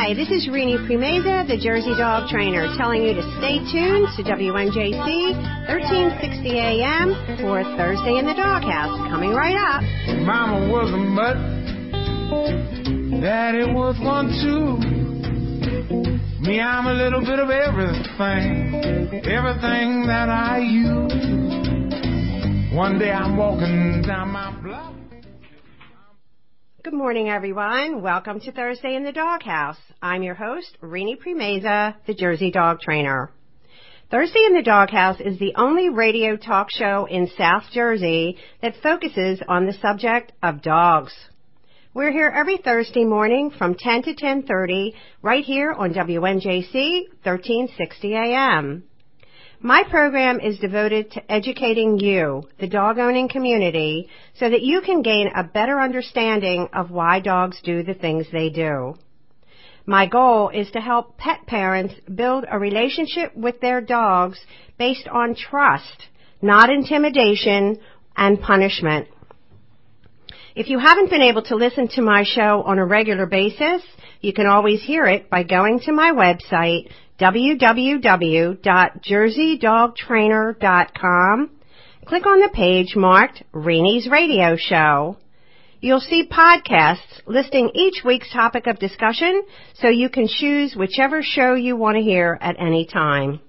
Hi, this is Renee Premaza, the Jersey Dog Trainer, telling you to stay tuned to WNJC 1360 AM for Thursday in the Doghouse. Coming right up. Mama was a mutt, Daddy was one too. Me, I'm a little bit of everything, everything that I use. One day I'm walking down my block. Good morning, everyone. Welcome to Thursday in the Doghouse. I'm your host, Renee Premaza, the Jersey Dog Trainer. Thursday in the Doghouse is the only radio talk show in South Jersey that focuses on the subject of dogs. We're here every Thursday morning from 10 to 10:30 right here on WNJC 1360 AM. My program is devoted to educating you, the dog owning community, so that you can gain a better understanding of why dogs do the things they do. My goal is to help pet parents build a relationship with their dogs based on trust, not intimidation and punishment. If you haven't been able to listen to my show on a regular basis, you can always hear it by going to my website, www.jerseydogtrainer.com. Click on the page marked Renee's Radio Show. You'll see podcasts listing each week's topic of discussion so you can choose whichever show you want to hear at any time.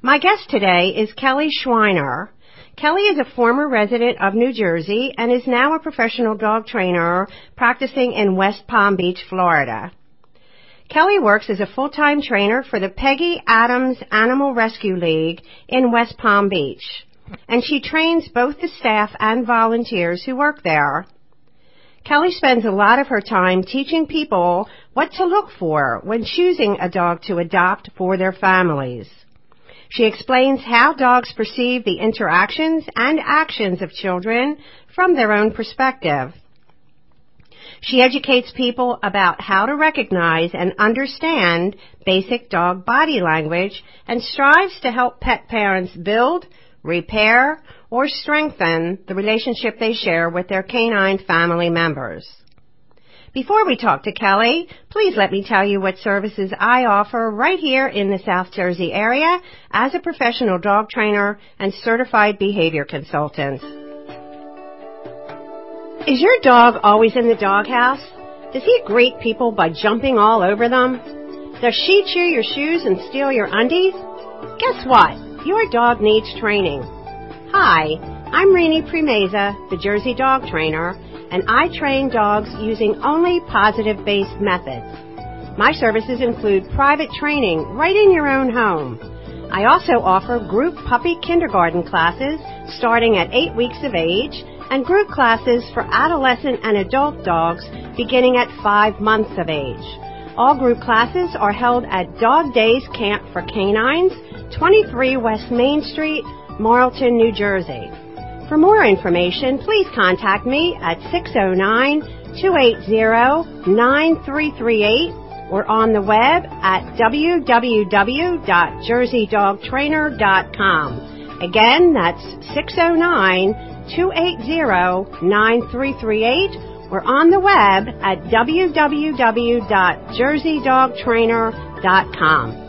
My guest today is Kelly Shwiner. Kelly is a former resident of New Jersey and is now a professional dog trainer practicing in West Palm Beach, Florida. Kelly works as a full-time trainer for the Peggy Adams Animal Rescue League in West Palm Beach, and she trains both the staff and volunteers who work there. Kelly spends a lot of her time teaching people what to look for when choosing a dog to adopt for their families. She explains how dogs perceive the interactions and actions of children from their own perspective. She educates people about how to recognize and understand basic dog body language and strives to help pet parents build, repair, or strengthen the relationship they share with their canine family members. Before we talk to Kelly, please let me tell you what services I offer right here in the South Jersey area as a professional dog trainer and certified behavior consultant. Is your dog always in the doghouse? Does he greet people by jumping all over them? Does she chew your shoes and steal your undies? Guess what? Your dog needs training. Hi, I'm Renee Premaza, the Jersey Dog Trainer, and I train dogs using only positive-based methods. My services include private training right in your own home. I also offer group puppy kindergarten classes starting at 8 weeks of age and group classes for adolescent and adult dogs beginning at five months of age. All group classes are held at Dog Days Camp for Canines, 23 West Main Street, Marlton, New Jersey. For more information, please contact me at 609-280-9338 or on the web at www.jerseydogtrainer.com. Again, that's 609 280-9338 or on the web at www.jerseydogtrainer.com.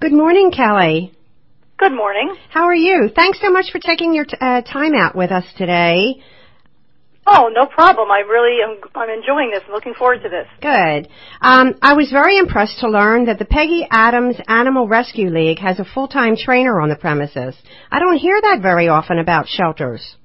Good morning, Kelly. Good morning. How are you? Thanks so much for taking your t- uh, time out with us today. Oh, no problem. I really am. I'm enjoying this. I'm looking forward to this. Good. Um, I was very impressed to learn that the Peggy Adams Animal Rescue League has a full-time trainer on the premises. I don't hear that very often about shelters.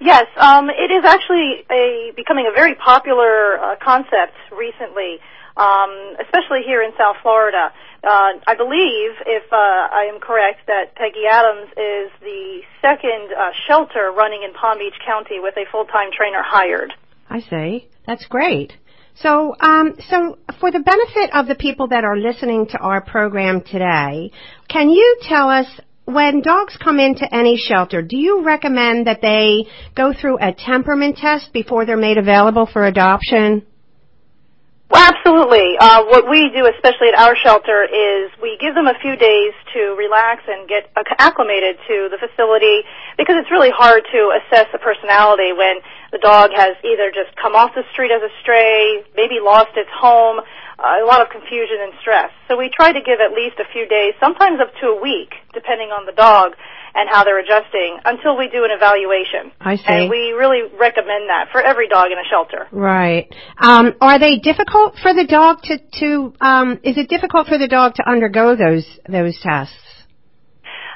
Yes, um, it is actually a becoming a very popular uh, concept recently, um, especially here in South Florida. Uh, I believe, if uh, I am correct, that Peggy Adams is the second uh, shelter running in Palm Beach County with a full-time trainer hired. I see. That's great. So, um, so for the benefit of the people that are listening to our program today, can you tell us when dogs come into any shelter, do you recommend that they go through a temperament test before they're made available for adoption? Absolutely. Uh, what we do, especially at our shelter, is we give them a few days to relax and get acclimated to the facility because it's really hard to assess a personality when the dog has either just come off the street as a stray, maybe lost its home, uh, a lot of confusion and stress. So we try to give at least a few days, sometimes up to a week, depending on the dog and how they're adjusting, until we do an evaluation. I see. And we really recommend that for every dog in a shelter. Right. Um, are they difficult for the dog to to? Um, is it difficult for the dog to undergo those those tests?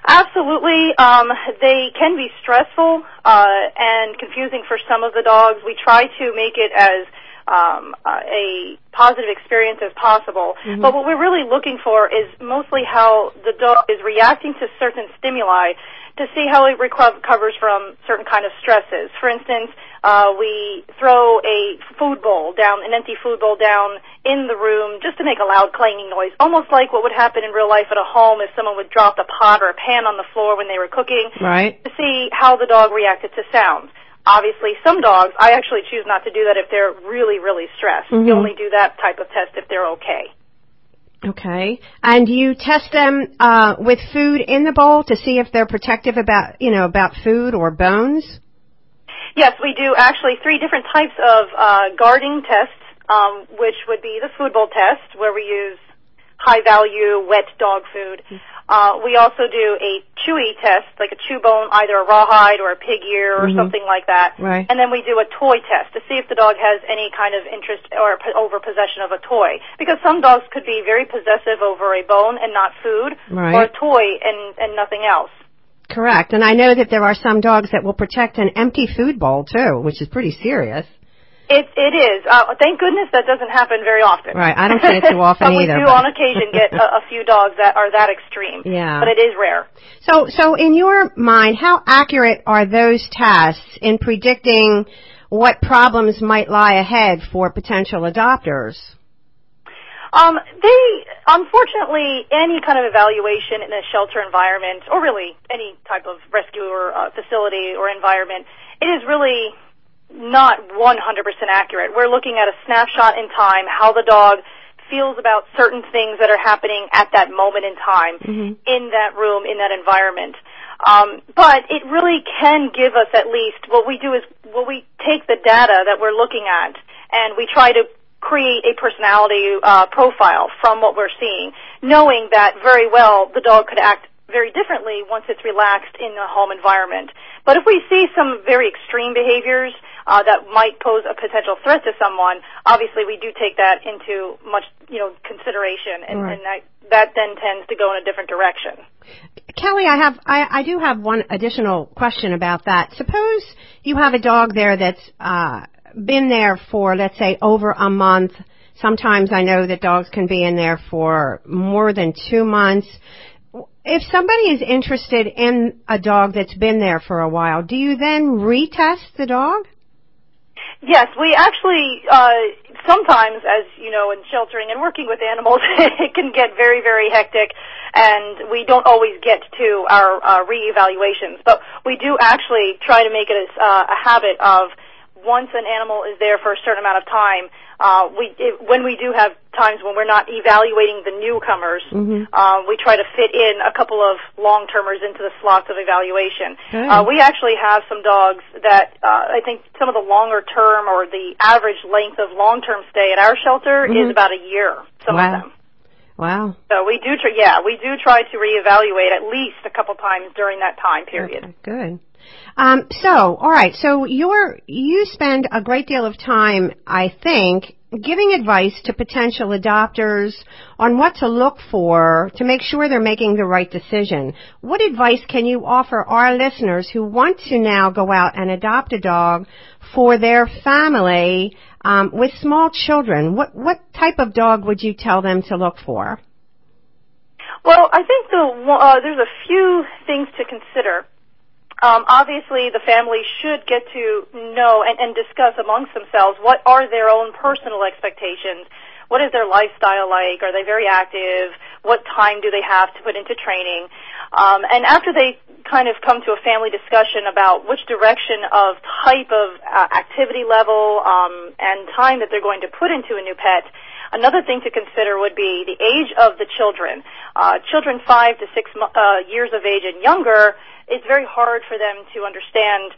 Absolutely. Um, they can be stressful uh, and confusing for some of the dogs. We try to make it as um, uh, a positive experience as possible. Mm-hmm. But what we're really looking for is mostly how the dog is reacting to certain stimuli to see how it recovers from certain kind of stresses. For instance, uh, we throw a food bowl down, an empty food bowl down in the room just to make a loud clanging noise, almost like what would happen in real life at a home if someone would drop a pot or a pan on the floor when they were cooking. Right. To see how the dog reacted to sound. Obviously, some dogs, I actually choose not to do that if they're really, really stressed. Mhm. You only do that type of test if they're okay. Okay. And you test them uh, with food in the bowl to see if they're protective about you know about food or bones. Yes, we do actually three different types of uh, guarding tests, um, which would be the food bowl test, where we use high value wet dog food. Uh, we also do a chewy test, like a chew bone, either a rawhide or a pig ear or Mhm. something like that. Right. And then we do a toy test to see if the dog has any kind of interest or p- over possession of a toy. Because some dogs could be very possessive over a bone and not food, Right. or a toy and, and nothing else. Correct. And I know that there are some dogs that will protect an empty food bowl too, which is pretty serious. It it is. Uh, thank goodness that doesn't happen very often. Right. I don't see it too often but we do but- on occasion get a, a few dogs that are that extreme. Yeah. But it is rare. So, so in your mind, how accurate are those tests in predicting what problems might lie ahead for potential adopters? Um, they unfortunately any kind of evaluation in a shelter environment, or really any type of rescue or uh, facility or environment, it is really not 100% accurate. We're looking at a snapshot in time, how the dog feels about certain things that are happening at that moment in time Mhm. in that room, in that environment. Um, but it really can give us at least what we do is what we take the data that we're looking at and we try to create a personality uh, profile from what we're seeing, knowing that very well the dog could act very differently once it's relaxed in the home environment. But if we see some very extreme behaviors that might pose a potential threat to someone, obviously we do take that into much you know consideration, and, Right. and that that then tends to go in a different direction. Kelly, I have, I, I do have one additional question about that. Suppose you have a dog there that's, uh, been there for, let's say, over a month. Sometimes I know that dogs can be in there for more than two months. If somebody is interested in a dog that's been there for a while, do you then retest the dog? Yes, we actually uh, sometimes, as you know, in sheltering and working with animals, it can get very, very hectic, and we don't always get to our uh, reevaluations. But we do actually try to make it as, uh, a habit of once an animal is there for a certain amount of time. Uh, we it, when we do have times when we're not evaluating the newcomers, Mhm. uh, we try to fit in a couple of long termers into the slots of evaluation. Good. Uh, we actually have some dogs that uh, I think some of the longer term or the average length of long term stay at our shelter Mhm. is about a year. Some Wow. of them. Wow. So we do, try, yeah, we do try to reevaluate at least a couple times during that time period. Okay, good. Um, so, all right. So you're you spend a great deal of time, I think, giving advice to potential adopters on what to look for to make sure they're making the right decision. What advice can you offer our listeners who want to now go out and adopt a dog for their family um, with small children? What what type of dog would you tell them to look for? Well, I think the uh, there's a few things to consider. Um, obviously, the family should get to know and, and discuss amongst themselves what are their own personal expectations. What is their lifestyle like? Are they very active? What time do they have to put into training? Um, and after they kind of come to a family discussion about which direction of type of uh, activity level um, and time that they're going to put into a new pet, Another thing to consider would be the age of the children. Uh, children five to six uh, years of age and younger, it's very hard for them to understand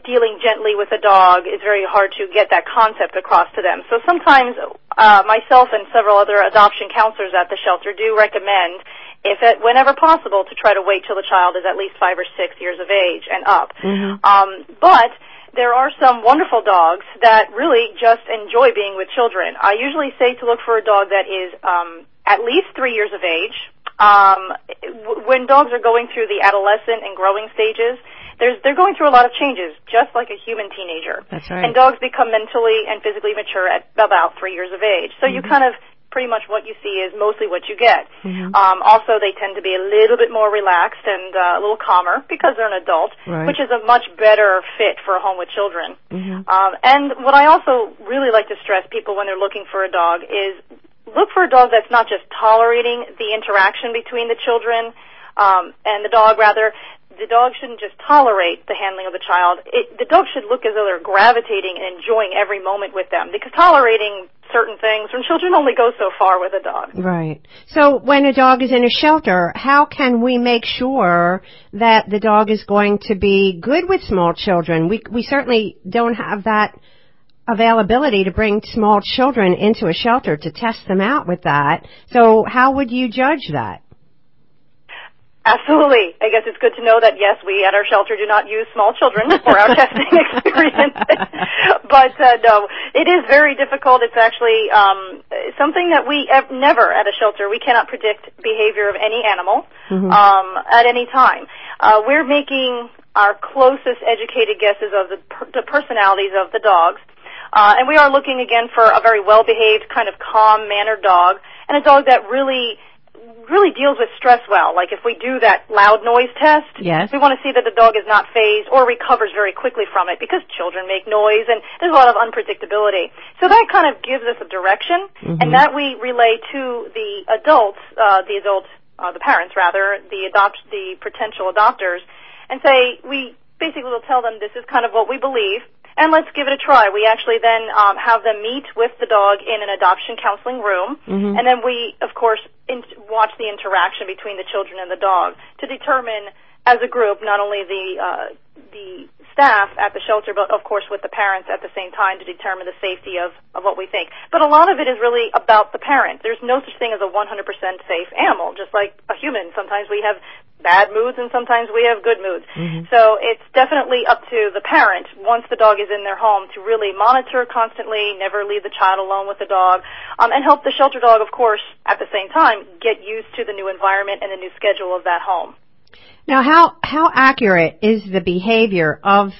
dealing gently with a dog is very hard to get that concept across to them. So sometimes uh, myself and several other adoption counselors at the shelter do recommend, if it, whenever possible, to try to wait till the child is at least five or six years of age and up. Mm-hmm. Um, but there are some wonderful dogs that really just enjoy being with children. I usually say to look for a dog that is um, at least three years of age. Um, w- when dogs are going through the adolescent and growing stages, there's, they're going through a lot of changes, just like a human teenager. That's right. And dogs become mentally and physically mature at about three years of age. So you Mm-hmm. kind of pretty much what you see is mostly what you get. Mhm. Um, also, they tend to be a little bit more relaxed and uh, a little calmer because they're an adult, Right. which is a much better fit for a home with children. Mhm. Um, and what I also really like to stress people when they're looking for a dog is look for a dog that's not just tolerating the interaction between the children um, and the dog. Rather, the dog shouldn't just tolerate the handling of the child. It, the dog should look as though they're gravitating and enjoying every moment with them. Because tolerating certain things, when children only go so far with a dog. Right. So when a dog is in a shelter, how can we make sure that the dog is going to be good with small children? We we certainly don't have that availability to bring small children into a shelter to test them out with that. So how would you judge that? Absolutely. I guess it's good to know that yes, we at our shelter do not use small children for our testing experience. but uh, no, it is very difficult. It's actually um, something that we ev- never at a shelter we cannot predict behavior of any animal Mhm. um, at any time. Uh, we're making our closest educated guesses of the, per- the personalities of the dogs. Uh, and we are looking again for a very well-behaved, kind of calm-mannered dog, and a dog that really really deals with stress well. Like if we do that loud noise test, Yes. we want to see that the dog is not fazed or recovers very quickly from it because children make noise and there's a lot of unpredictability. So that kind of gives us a direction Mhm. and that we relay to the adults, uh, the adults, uh, the parents rather, the adopt, the potential adopters and say, we basically will tell them this is kind of what we believe and let's give it a try. We actually then um, have them meet with the dog in an adoption counseling room, Mhm. and then we, of course, in- watch the interaction between the children and the dog to determine, as a group, not only the uh, the staff at the shelter, but of course with the parents at the same time to determine the safety of, of what we think. But a lot of it is really about the parent. There's no such thing as a 100% safe animal, just like a human. Sometimes we have bad moods and sometimes we have good moods. Mhm. So it's definitely up to the parent once the dog is in their home to really monitor constantly, never leave the child alone with the dog, um, and help the shelter dog, of course, at the same time, get used to the new environment and the new schedule of that home. Now, how how accurate is the behavior of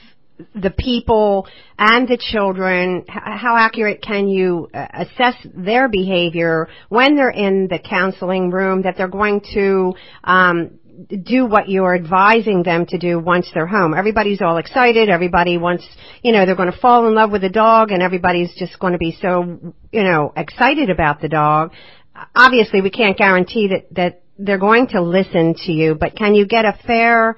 the people and the children? How accurate can you uh, assess their behavior when they're in the counseling room? That they're going to um, do what you're advising them to do once they're home. Everybody's all excited. Everybody wants, you know, they're going to fall in love with the dog, and everybody's just going to be so, you know, excited about the dog. Obviously, we can't guarantee that that they're going to listen to you, but can you get a fair,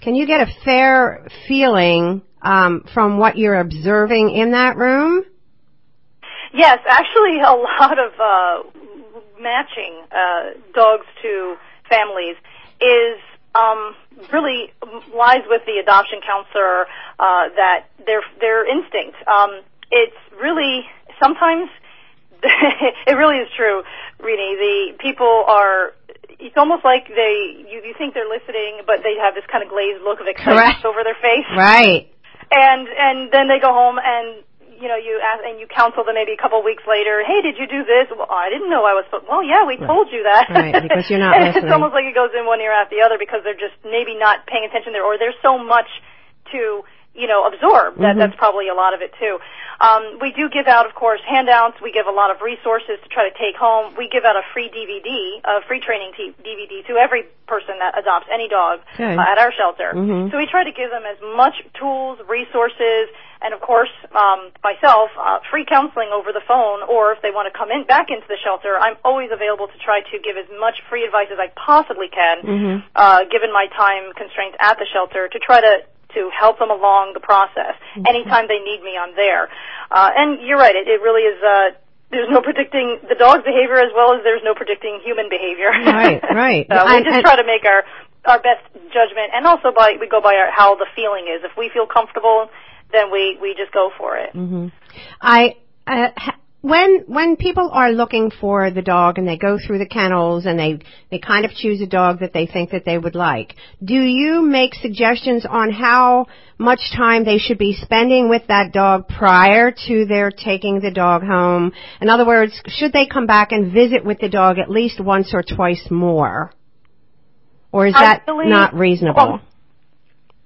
can you get a fair feeling um, from what you're observing in that room? Yes, actually, a lot of uh, matching uh, dogs to families is um, really lies with the adoption counselor uh, that their their instinct. Um, it's really sometimes it really is true, Renee. The people are. It's almost like they you, you think they're listening, but they have this kind of glazed look of excitement Correct. over their face Right. and and then they go home and you know you ask and you counsel them maybe a couple of weeks later hey did you do this well i didn't know i was so well yeah we Right. told you that Right, because you're not And it's almost like it goes in one ear out the other because they're just maybe not paying attention there or there's so much to you know absorb that Mhm. that's probably a lot of it too um, we do give out of course handouts we give a lot of resources to try to take home we give out a free dvd a free training t- dvd to every person that adopts any dog Good. uh, at our shelter Mhm. so we try to give them as much tools, resources, and of course, um, myself, uh, free counseling over the phone, or if they want to come in back into the shelter, I'm always available to try to give as much free advice as I possibly can, Mhm. uh, given my time constraints at the shelter, to try to to help them along the process. Anytime they need me, I'm there. Uh, and you're right; it, it really is. Uh, there's no predicting the dog's behavior as well as there's no predicting human behavior. Right, right. so we just and- try to make our our best judgment, and also by we go by our, how the feeling is. If we feel comfortable, then we we just go for it. hmm I uh, ha- when when people are looking for the dog and they go through the kennels and they they kind of choose a dog that they think that they would like. Do you make suggestions on how much time they should be spending with that dog prior to their taking the dog home? In other words, should they come back and visit with the dog at least once or twice more? Or is that not reasonable? Well,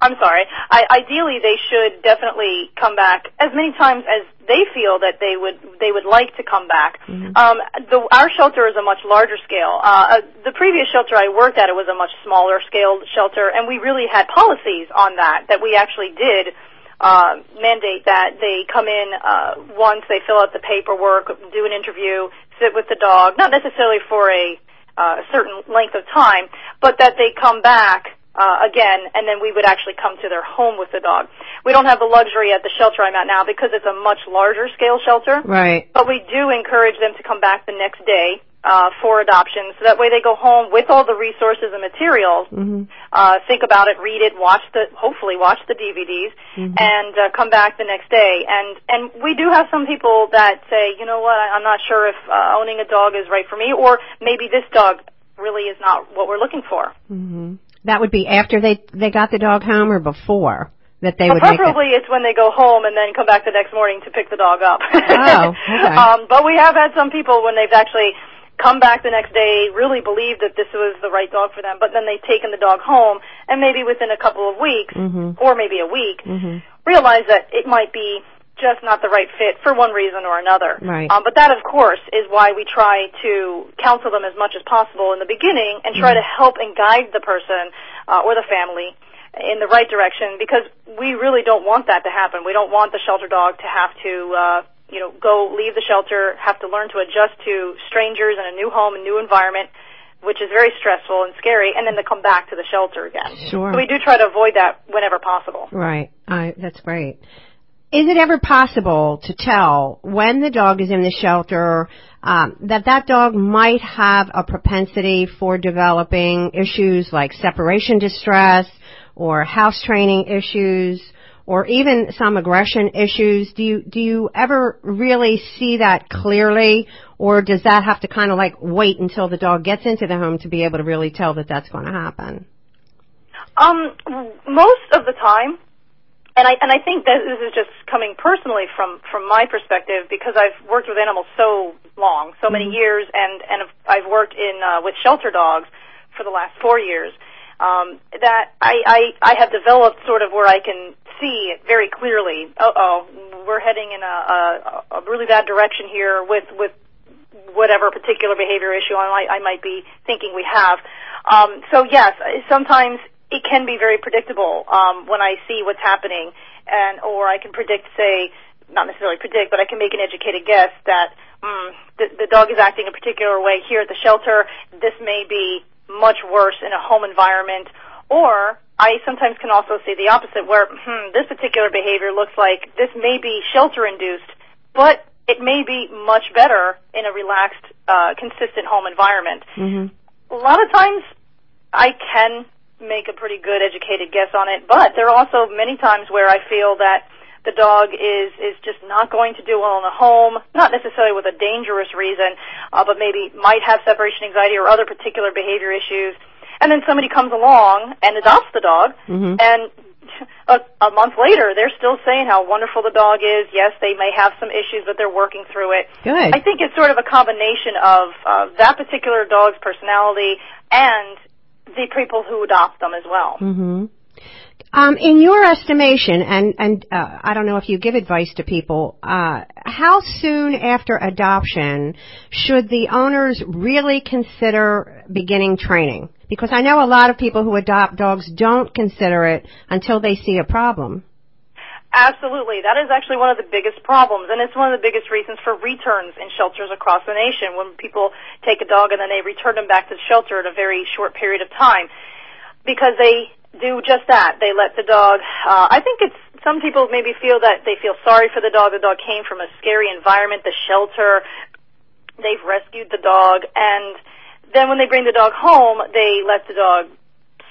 I'm sorry. I, ideally, they should definitely come back as many times as they feel that they would they would like to come back. Um, the, our shelter is a much larger scale. Uh, uh, the previous shelter I worked at it was a much smaller scale shelter, and we really had policies on that that we actually did uh, mandate that they come in uh, once they fill out the paperwork, do an interview, sit with the dog, not necessarily for a uh, certain length of time, but that they come back uh, again, and then we would actually come to their home with the dog. We don't have the luxury at the shelter I'm at now because it's a much larger scale shelter. Right. But we do encourage them to come back the next day uh, for adoption, so that way they go home with all the resources and materials. hmm Uh, think about it, read it, watch the, hopefully watch the DVDs, and uh, come back the next day. And and we do have some people that say, you know what, I'm not sure if uh, owning a dog is right for me, or maybe this dog really is not what we're looking for. hmm That would be after they they got the dog home or before that they Well, would preferably it's when they go home and then come back the next morning to pick the dog up. Oh, okay. um, but we have had some people when they've actually come back the next day, really believed that this was the right dog for them, but then they've taken the dog home and maybe within a couple of weeks Mhm. or maybe a week Mhm. realize that it might be just not the right fit for one reason or another. Right. Um, but that, of course, is why we try to counsel them as much as possible in the beginning and try to help and guide the person uh, or the family in the right direction because we really don't want that to happen. We don't want the shelter dog to have to, uh, you know, go leave the shelter, have to learn to adjust to strangers in a new home, a new environment, which is very stressful and scary, and then to come back to the shelter again. Sure. So we do try to avoid that whenever possible. Right. I, that's great. Is it ever possible to tell when the dog is in the shelter um, that that dog might have a propensity for developing issues like separation distress or house training issues or even some aggression issues? Do you do you ever really see that clearly, or does that have to kind of like wait until the dog gets into the home to be able to really tell that that's going to happen? Um, most of the time, and I and I think that this is just coming personally from from my perspective because I've worked with animals so long, so many years, and and I've worked in uh, with shelter dogs for the last four years. Um, that I, I I have developed sort of where I can see it very clearly. Uh oh, we're heading in a, a a really bad direction here with with whatever particular behavior issue I might, I might be thinking we have. Um, so yes, sometimes it can be very predictable um, when I see what's happening, and or I can predict, say, not necessarily predict, but I can make an educated guess that mm, the, the dog is acting a particular way here at the shelter. This may be much worse in a home environment, or I sometimes can also see the opposite, where hmm, this particular behavior looks like this may be shelter induced, but it may be much better in a relaxed, uh, consistent home environment. hmm A lot of times, I can make a pretty good educated guess on it, but there are also many times where I feel that the dog is is just not going to do well in a home, not necessarily with a dangerous reason, uh, but maybe might have separation anxiety or other particular behavior issues. And then somebody comes along and adopts the dog, Mhm. and a, a month later, they're still saying how wonderful the dog is. Yes, they may have some issues, but they're working through it. Good. I think it's sort of a combination of uh, that particular dog's personality and the people who adopt them as well. hmm Um, in your estimation, and and uh, I don't know if you give advice to people, uh, how soon after adoption should the owners really consider beginning training? Because I know a lot of people who adopt dogs don't consider it until they see a problem. Absolutely. That is actually one of the biggest problems, and it's one of the biggest reasons for returns in shelters across the nation when people take a dog and then they return them back to the shelter in a very short period of time. Because they do just that. They let the dog, uh, I think it's, some people maybe feel that they feel sorry for the dog. The dog came from a scary environment, the shelter. They've rescued the dog, and then when they bring the dog home, they let the dog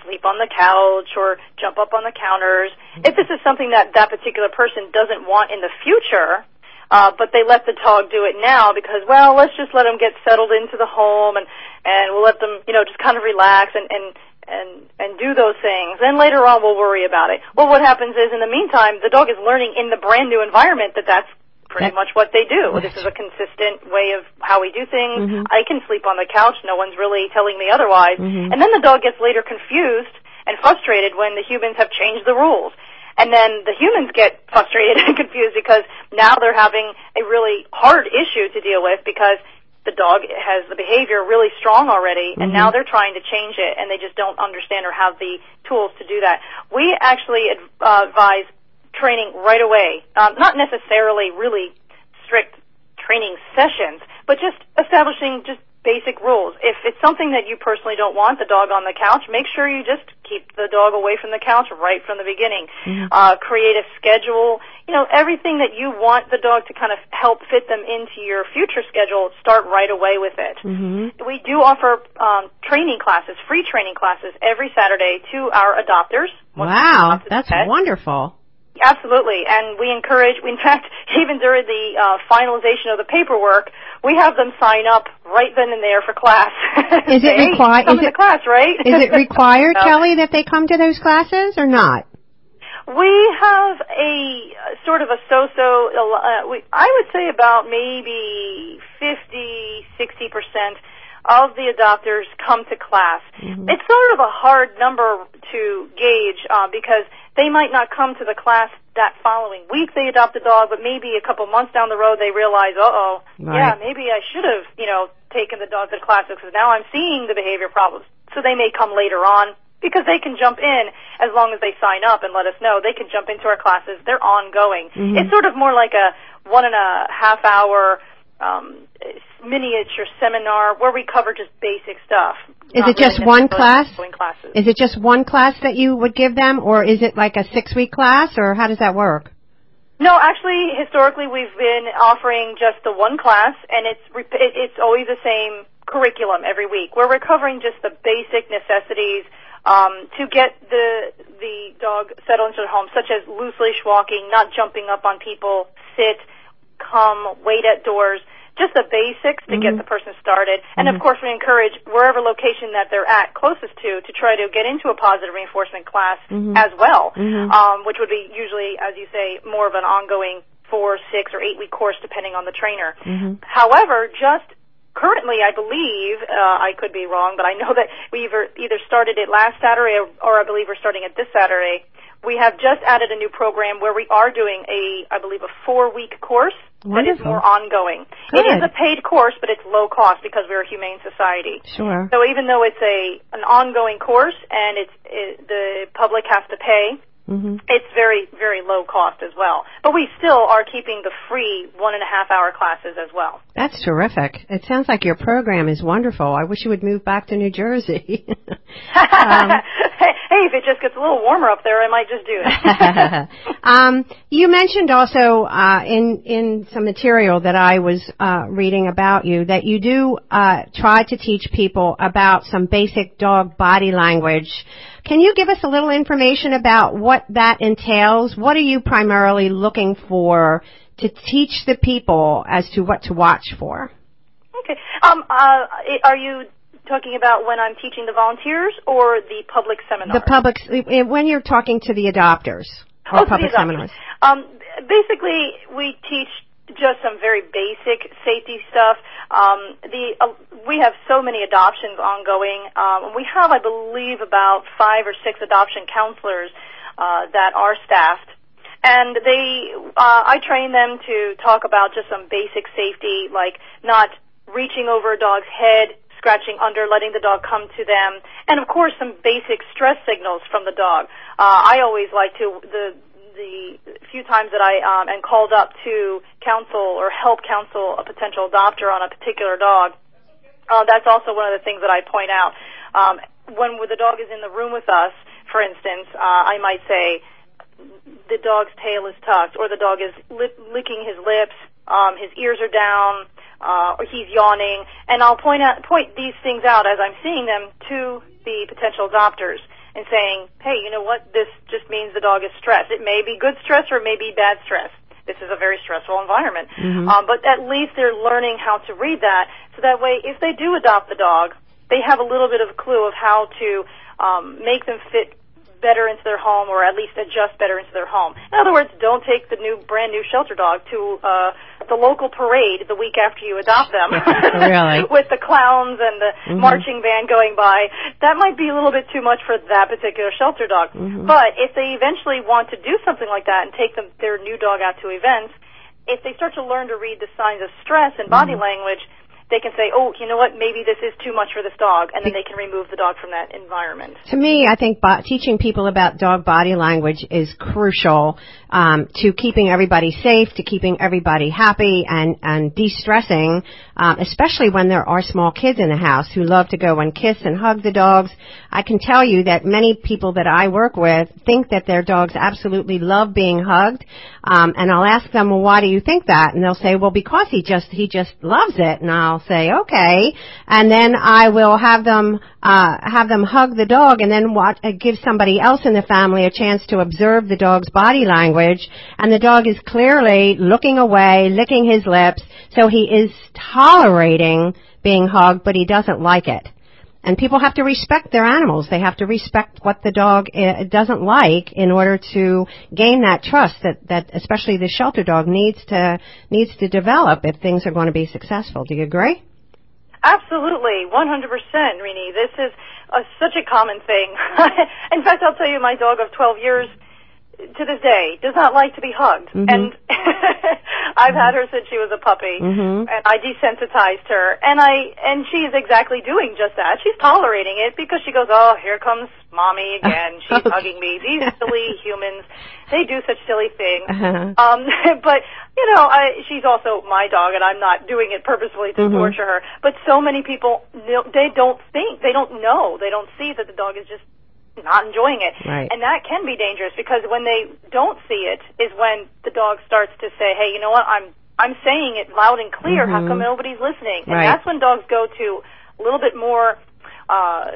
sleep on the couch or jump up on the counters. If this is something that that particular person doesn't want in the future, uh, but they let the dog do it now because, well, let's just let them get settled into the home and and we'll let them, you know, just kind of relax and and and and do those things. Then later on, we'll worry about it. Well, what happens is, in the meantime, the dog is learning in the brand new environment that that's pretty much what they do. This is a consistent way of how we do things. Mhm. I can sleep on the couch. No one's really telling me otherwise. Mhm. And then the dog gets later confused and frustrated when the humans have changed the rules. And then the humans get frustrated and confused because now they're having a really hard issue to deal with because the dog has the behavior really strong already and Mhm. now they're trying to change it and they just don't understand or have the tools to do that. We actually uh, advise training right away. Um, not necessarily really strict training sessions, but just establishing just basic rules. If it's something that you personally don't want, the dog on the couch, make sure you just keep the dog away from the couch right from the beginning. Mhm. Uh, create a schedule. You know, everything that you want the dog to kind of help fit them into your future schedule, start right away with it. Mhm. We do offer um, training classes, free training classes, every Saturday to our adopters. Wow, that's wonderful. Absolutely, and we encourage. In fact, even during the uh, finalization of the paperwork, we have them sign up right then and there for class. Is it required- Come is it- class, right? Is it required, No. Kelly, that they come to those classes or not? We have a uh, sort of a so-so. Uh, we, I would say about maybe 50, 60 percent of the adopters come to class. Mhm. It's sort of a hard number to gauge uh, because they might not come to the class that following week they adopt a dog, but maybe a couple months down the road they realize, uh oh, yeah, maybe I should have, you know, taken the dog to the class because now I'm seeing the behavior problems. So they may come later on because they can jump in as long as they sign up and let us know. They can jump into our classes. They're ongoing. Mhm. It's sort of more like a one and a half hour um, miniature seminar where we cover just basic stuff. Is it just really one class? classes. Is it just one class that you would give them, or is it like a six-week class, or how does that work? No, actually, historically, we've been offering just the one class, and it's it's always the same curriculum every week. We're recovering just the basic necessities um, to get the the dog settled into the home, such as loose leash walking, not jumping up on people, sit, come, wait at doors. Just the basics to get Mhm. the person started, and of Mhm. course we encourage wherever location that they're at closest to to try to get into a positive reinforcement class Mhm. as well Mhm. um, which would be usually, as you say, more of an ongoing four, six, or eight week course depending on the trainer. Mhm. However, just currently, I believe, uh, I could be wrong, but I know that we either, either started it last Saturday or, or I believe we're starting it this Saturday. We have just added a new program where we are doing a, I believe, a four week course that is Wonderful. more ongoing. It Good. is a paid course, but it's low cost because we're a humane society. Sure. So even though it's a an ongoing course and it's it, the public has to pay, hmm it's very very low cost as well. But we still are keeping the free one and a half hour classes as well. That's terrific. It sounds like your program is wonderful. I wish you would move back to New Jersey. um, hey, if it just gets a little warmer up there, I might just do it. um, you mentioned also uh, in in some material that I was uh, reading about you that you do uh, try to teach people about some basic dog body language. Can you give us a little information about what that entails? What are you primarily looking for to teach the people as to what to watch for? okay. Um. Uh. Are you talking about when I'm teaching the volunteers or the public seminars? The public, when you're talking to the adopters or Oh, public seminars. Um, basically, we teach just some very basic safety stuff. Um, the uh, we have so many adoptions ongoing. Um, we have, I believe, about five or six adoption counselors uh, that are staffed. And they, uh, I train them to talk about just some basic safety, like not reaching over a dog's head, scratching under, letting the dog come to them, and of course some basic stress signals from the dog. Uh, I always like to the the few times that I um, am called up to counsel or help counsel a potential adopter on a particular dog. Uh, that's also one of the things that I point out. Um, when the dog is in the room with us, for instance, uh, I might say the dog's tail is tucked, or the dog is lip, licking his lips, um, his ears are down, uh, or he's yawning, and I'll point out point these things out as I'm seeing them to the potential adopters. And saying, hey, you know what, this just means the dog is stressed. It may be good stress or it may be bad stress. This is a very stressful environment. Mm-hmm. Um, but at least they're learning how to read that, so that way, if they do adopt the dog, they have a little bit of a clue of how to um, make them fit better into their home or at least adjust better into their home. In other words, don't take the new brand new shelter dog to uh the local parade the week after you adopt them. Really? With the clowns and the mm-hmm. marching band going by. That might be a little bit too much for that particular shelter dog. Mm-hmm. But if they eventually want to do something like that and take them their new dog out to events, if they start to learn to read the signs of stress and body mm-hmm. language, they can say, "Oh, you know what? Maybe this is too much for this dog," and then they can remove the dog from that environment. To me, I think bo- teaching people about dog body language is crucial um, to keeping everybody safe, to keeping everybody happy, and and de-stressing, um, especially when there are small kids in the house who love to go and kiss and hug the dogs. I can tell you that many people that I work with think that their dogs absolutely love being hugged, um, and I'll ask them, "Well, why do you think that?" And they'll say, "Well, because he just he just loves it." And I'll say, "Okay," and then I will have them uh, have them hug the dog, and then watch, uh, give somebody else in the family a chance to observe the dog's body language, and the dog is clearly looking away, licking his lips, so he is tolerating being hugged, but he doesn't like it. And people have to respect their animals. They have to respect what the dog uh, doesn't like in order to gain that trust that, that especially the shelter dog needs to needs to develop if things are going to be successful. Do you agree? Absolutely, 100%, Renee. This is a, such a common thing. In fact, I'll tell you, my dog of 12 years to this day does not like to be hugged. Mhm. And I've had her since she was a puppy. Mhm. And I desensitized her. And I, and she's exactly doing just that. She's tolerating it because she goes, oh, here comes mommy again. She's Okay. hugging me. These silly humans, they do such silly things. Uh-huh. Um, but you know, I, she's also my dog, and I'm not doing it purposefully to Mhm. torture her. But so many people, they don't think, they don't know, they don't see that the dog is just not enjoying it, Right. and that can be dangerous because when they don't see it, is when the dog starts to say, "Hey, you know what? I'm I'm saying it loud and clear. How Mhm. come nobody's listening?" And Right. that's when dogs go to a little bit more uh,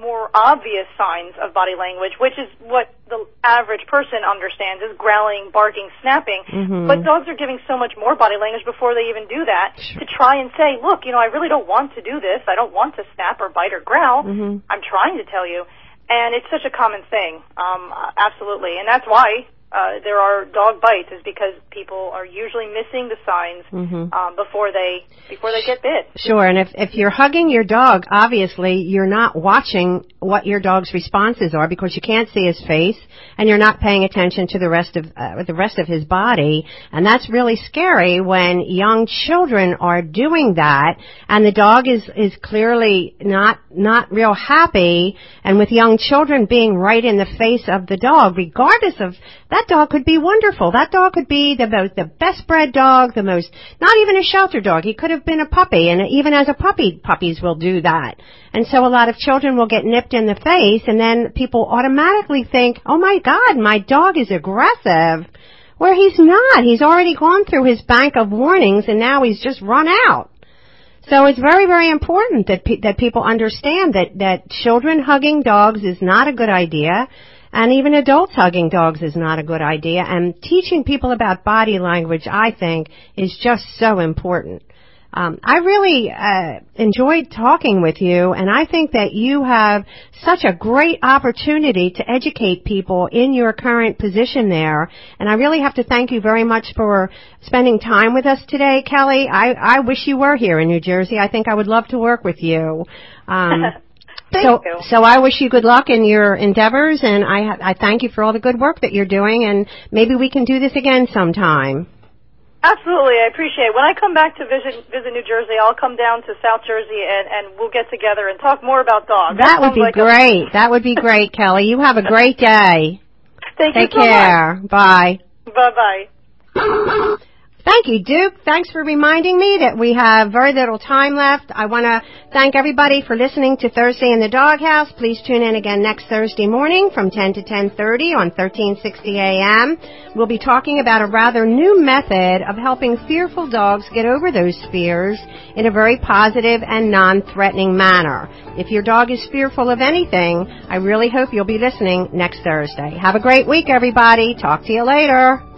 more obvious signs of body language, which is what the average person understands is growling, barking, snapping. Mhm. But dogs are giving so much more body language before they even do that to try and say, look, you know, I really don't want to do this. I don't want to snap or bite or growl. Mhm. I'm trying to tell you. And it's such a common thing. Um, absolutely. And that's why uh, there are dog bites is because people are usually missing the signs Mhm. um, before they before they get bit. Sure, and if if you're hugging your dog, obviously you're not watching what your dog's responses are because you can't see his face, and you're not paying attention to the rest of uh, the rest of his body, and that's really scary when young children are doing that, and the dog is is clearly not not real happy, and with young children being right in the face of the dog, regardless of that dog could be wonderful. That dog could be the most, the best bred dog, the most, not even a shelter dog. He could have been a puppy, and even as a puppy, puppies will do that. And so a lot of children will get nipped in the face, and then people automatically think, oh my god, my dog is aggressive. Where he's not. He's already gone through his bank of warnings, and now he's just run out. So it's very, very important that pe- that people understand that that children hugging dogs is not a good idea, and even adults hugging dogs is not a good idea. And teaching people about body language, I think, is just so important. Um, I really uh, enjoyed talking with you, and I think that you have such a great opportunity to educate people in your current position there. And I really have to thank you very much for spending time with us today, Kelly. I, I wish you were here in New Jersey. I think I would love to work with you. Um, Thank so, you. so I wish you good luck in your endeavors, and I, ha- I thank you for all the good work that you're doing. And maybe we can do this again sometime. Absolutely, I appreciate it. When I come back to visit visit New Jersey, I'll come down to South Jersey and and we'll get together and talk more about dogs. That would be like a- great. That would be great, Kelly. You have a great day. Thank Take you so care. Bye. Bye bye. Thank you, Duke. Thanks for reminding me that we have very little time left. I want to thank everybody for listening to Thursday in the Doghouse. Please tune in again next Thursday morning from 10 to 10:30 on 1360 AM. We'll be talking about a rather new method of helping fearful dogs get over those fears in a very positive and non-threatening manner. If your dog is fearful of anything, I really hope you'll be listening next Thursday. Have a great week, everybody. Talk to you later.